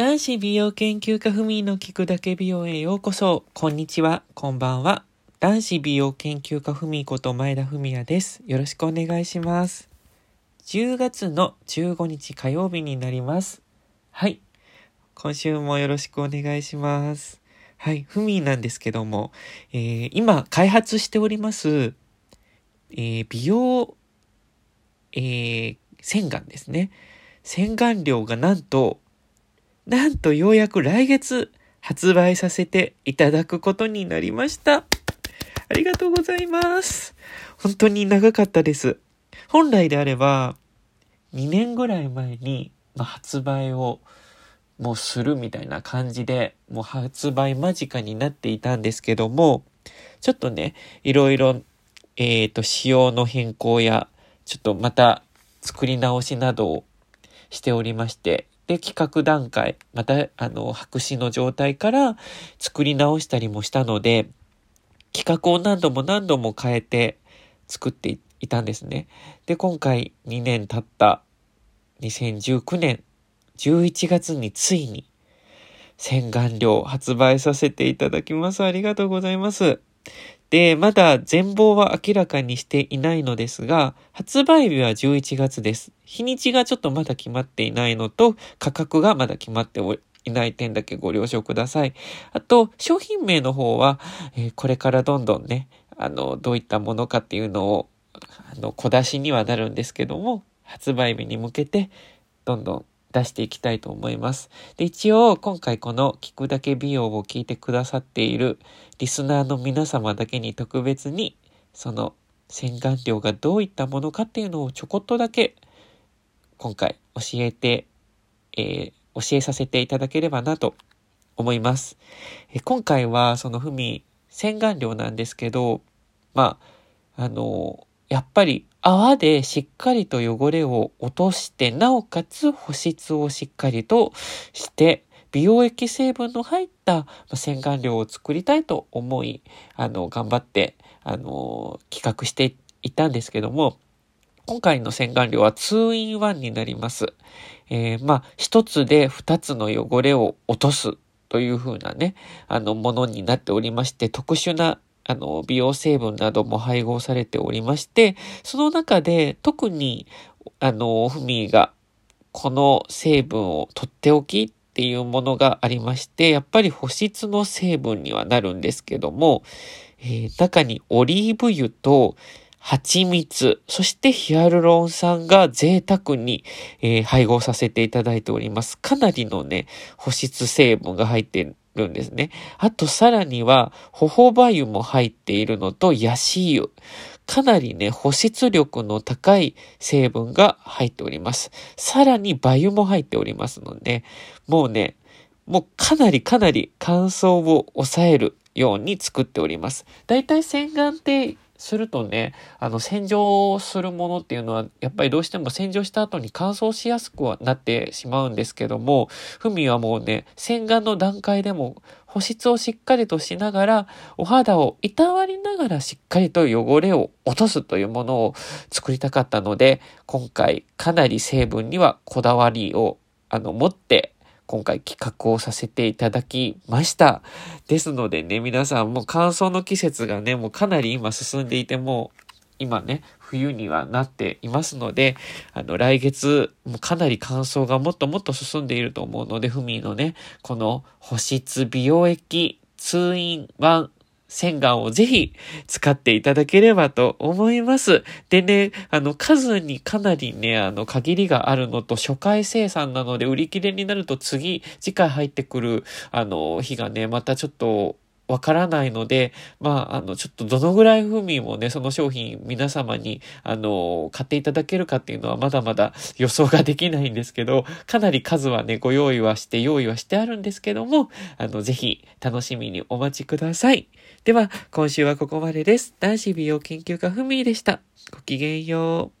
男子美容研究家ふみの聞くだけ美容へようこそ。こんにちは、こんばんは。男子美容研究家ふみこと前田文也です。よろしくお願いします。10月の15日火曜日になります。はい。今週もよろしくお願いします。はい。ふみなんですけども、えー、今開発しております、えー、美容、えー、洗顔ですね。洗顔料がなんと、なんとようやく来月発売させていただくことになりました。ありがとうございます。本当に長かったです。本来であれば、2年ぐらい前に、まあ、発売をもうするみたいな感じで、もう発売間近になっていたんですけども、ちょっとね、いろいろ、えっ、ー、と、仕様の変更や、ちょっとまた作り直しなどをしておりまして、で、企画段階、また、あの、白紙の状態から作り直したりもしたので、企画を何度も何度も変えて作っていたんですね。で、今回2年経った2019年11月についに洗顔料発売させていただきます。ありがとうございます。で、まだ全貌は明らかにしていないのですが、発売日は11月です。日にちがちょっとまだ決まっていないのと、価格がまだ決まっていない点だけご了承ください。あと、商品名の方は、えー、これからどんどんね、あの、どういったものかっていうのを、あの、小出しにはなるんですけども、発売日に向けて、どんどん出していきたいと思います。で、一応今回この聞くだけ美容を聞いてくださっているリスナーの皆様だけに特別にその洗顔料がどういったものかっていうのをちょこっとだけ今回教えて、えー、教えさせていただければなと思います。え今回はそのふみ洗顔料なんですけど、まあ、あの、やっぱり泡でしっかりと汚れを落として、なおかつ保湿をしっかりとして、美容液成分の入った洗顔料を作りたいと思い、あの、頑張って、あの、企画していたんですけども、今回の洗顔料は 2in1 になります。えー、まあ、一つで二つの汚れを落とすという風なね、あの、ものになっておりまして、特殊なあの、美容成分なども配合されておりまして、その中で特に、あの、ふみがこの成分をとっておきっていうものがありまして、やっぱり保湿の成分にはなるんですけども、えー、中にオリーブ油と蜂蜜、そしてヒアルロン酸が贅沢に、えー、配合させていただいております。かなりのね、保湿成分が入ってるんですね。あとさらには、ホホバ油も入っているのと、ヤシ油。かなりね、保湿力の高い成分が入っております。さらに、バ油も入っておりますので、もうね、もうかなりかなり乾燥を抑えるように作っております。だいたい洗顔ってするとね、あの、洗浄するものっていうのは、やっぱりどうしても洗浄した後に乾燥しやすくはなってしまうんですけども、ふみはもうね、洗顔の段階でも保湿をしっかりとしながら、お肌をいたわりながらしっかりと汚れを落とすというものを作りたかったので、今回かなり成分にはこだわりを、あの、持って今回企画をさせていただきました。ですのでね、皆さんもう乾燥の季節がね、もうかなり今進んでいてもう、今ね、冬にはなっていますので、あの、来月、もかなり乾燥がもっともっと進んでいると思うので、ふみのね、この保湿美容液通院ワン洗顔をぜひ使っていただければと思います。でね、あの、数にかなりね、あの、限りがあるのと、初回生産なので売り切れになると次、次回入ってくる、あの、日がね、またちょっと、わからないので、まあ、あの、ちょっとどのぐらい風味もね、その商品皆様に、あの、買っていただけるかっていうのはまだまだ予想ができないんですけど、かなり数はね、ご用意はして、用意はしてあるんですけども、あの、ぜひ楽しみにお待ちください。では、今週はここまでです。男子美容研究家ふみでした。ごきげんよう。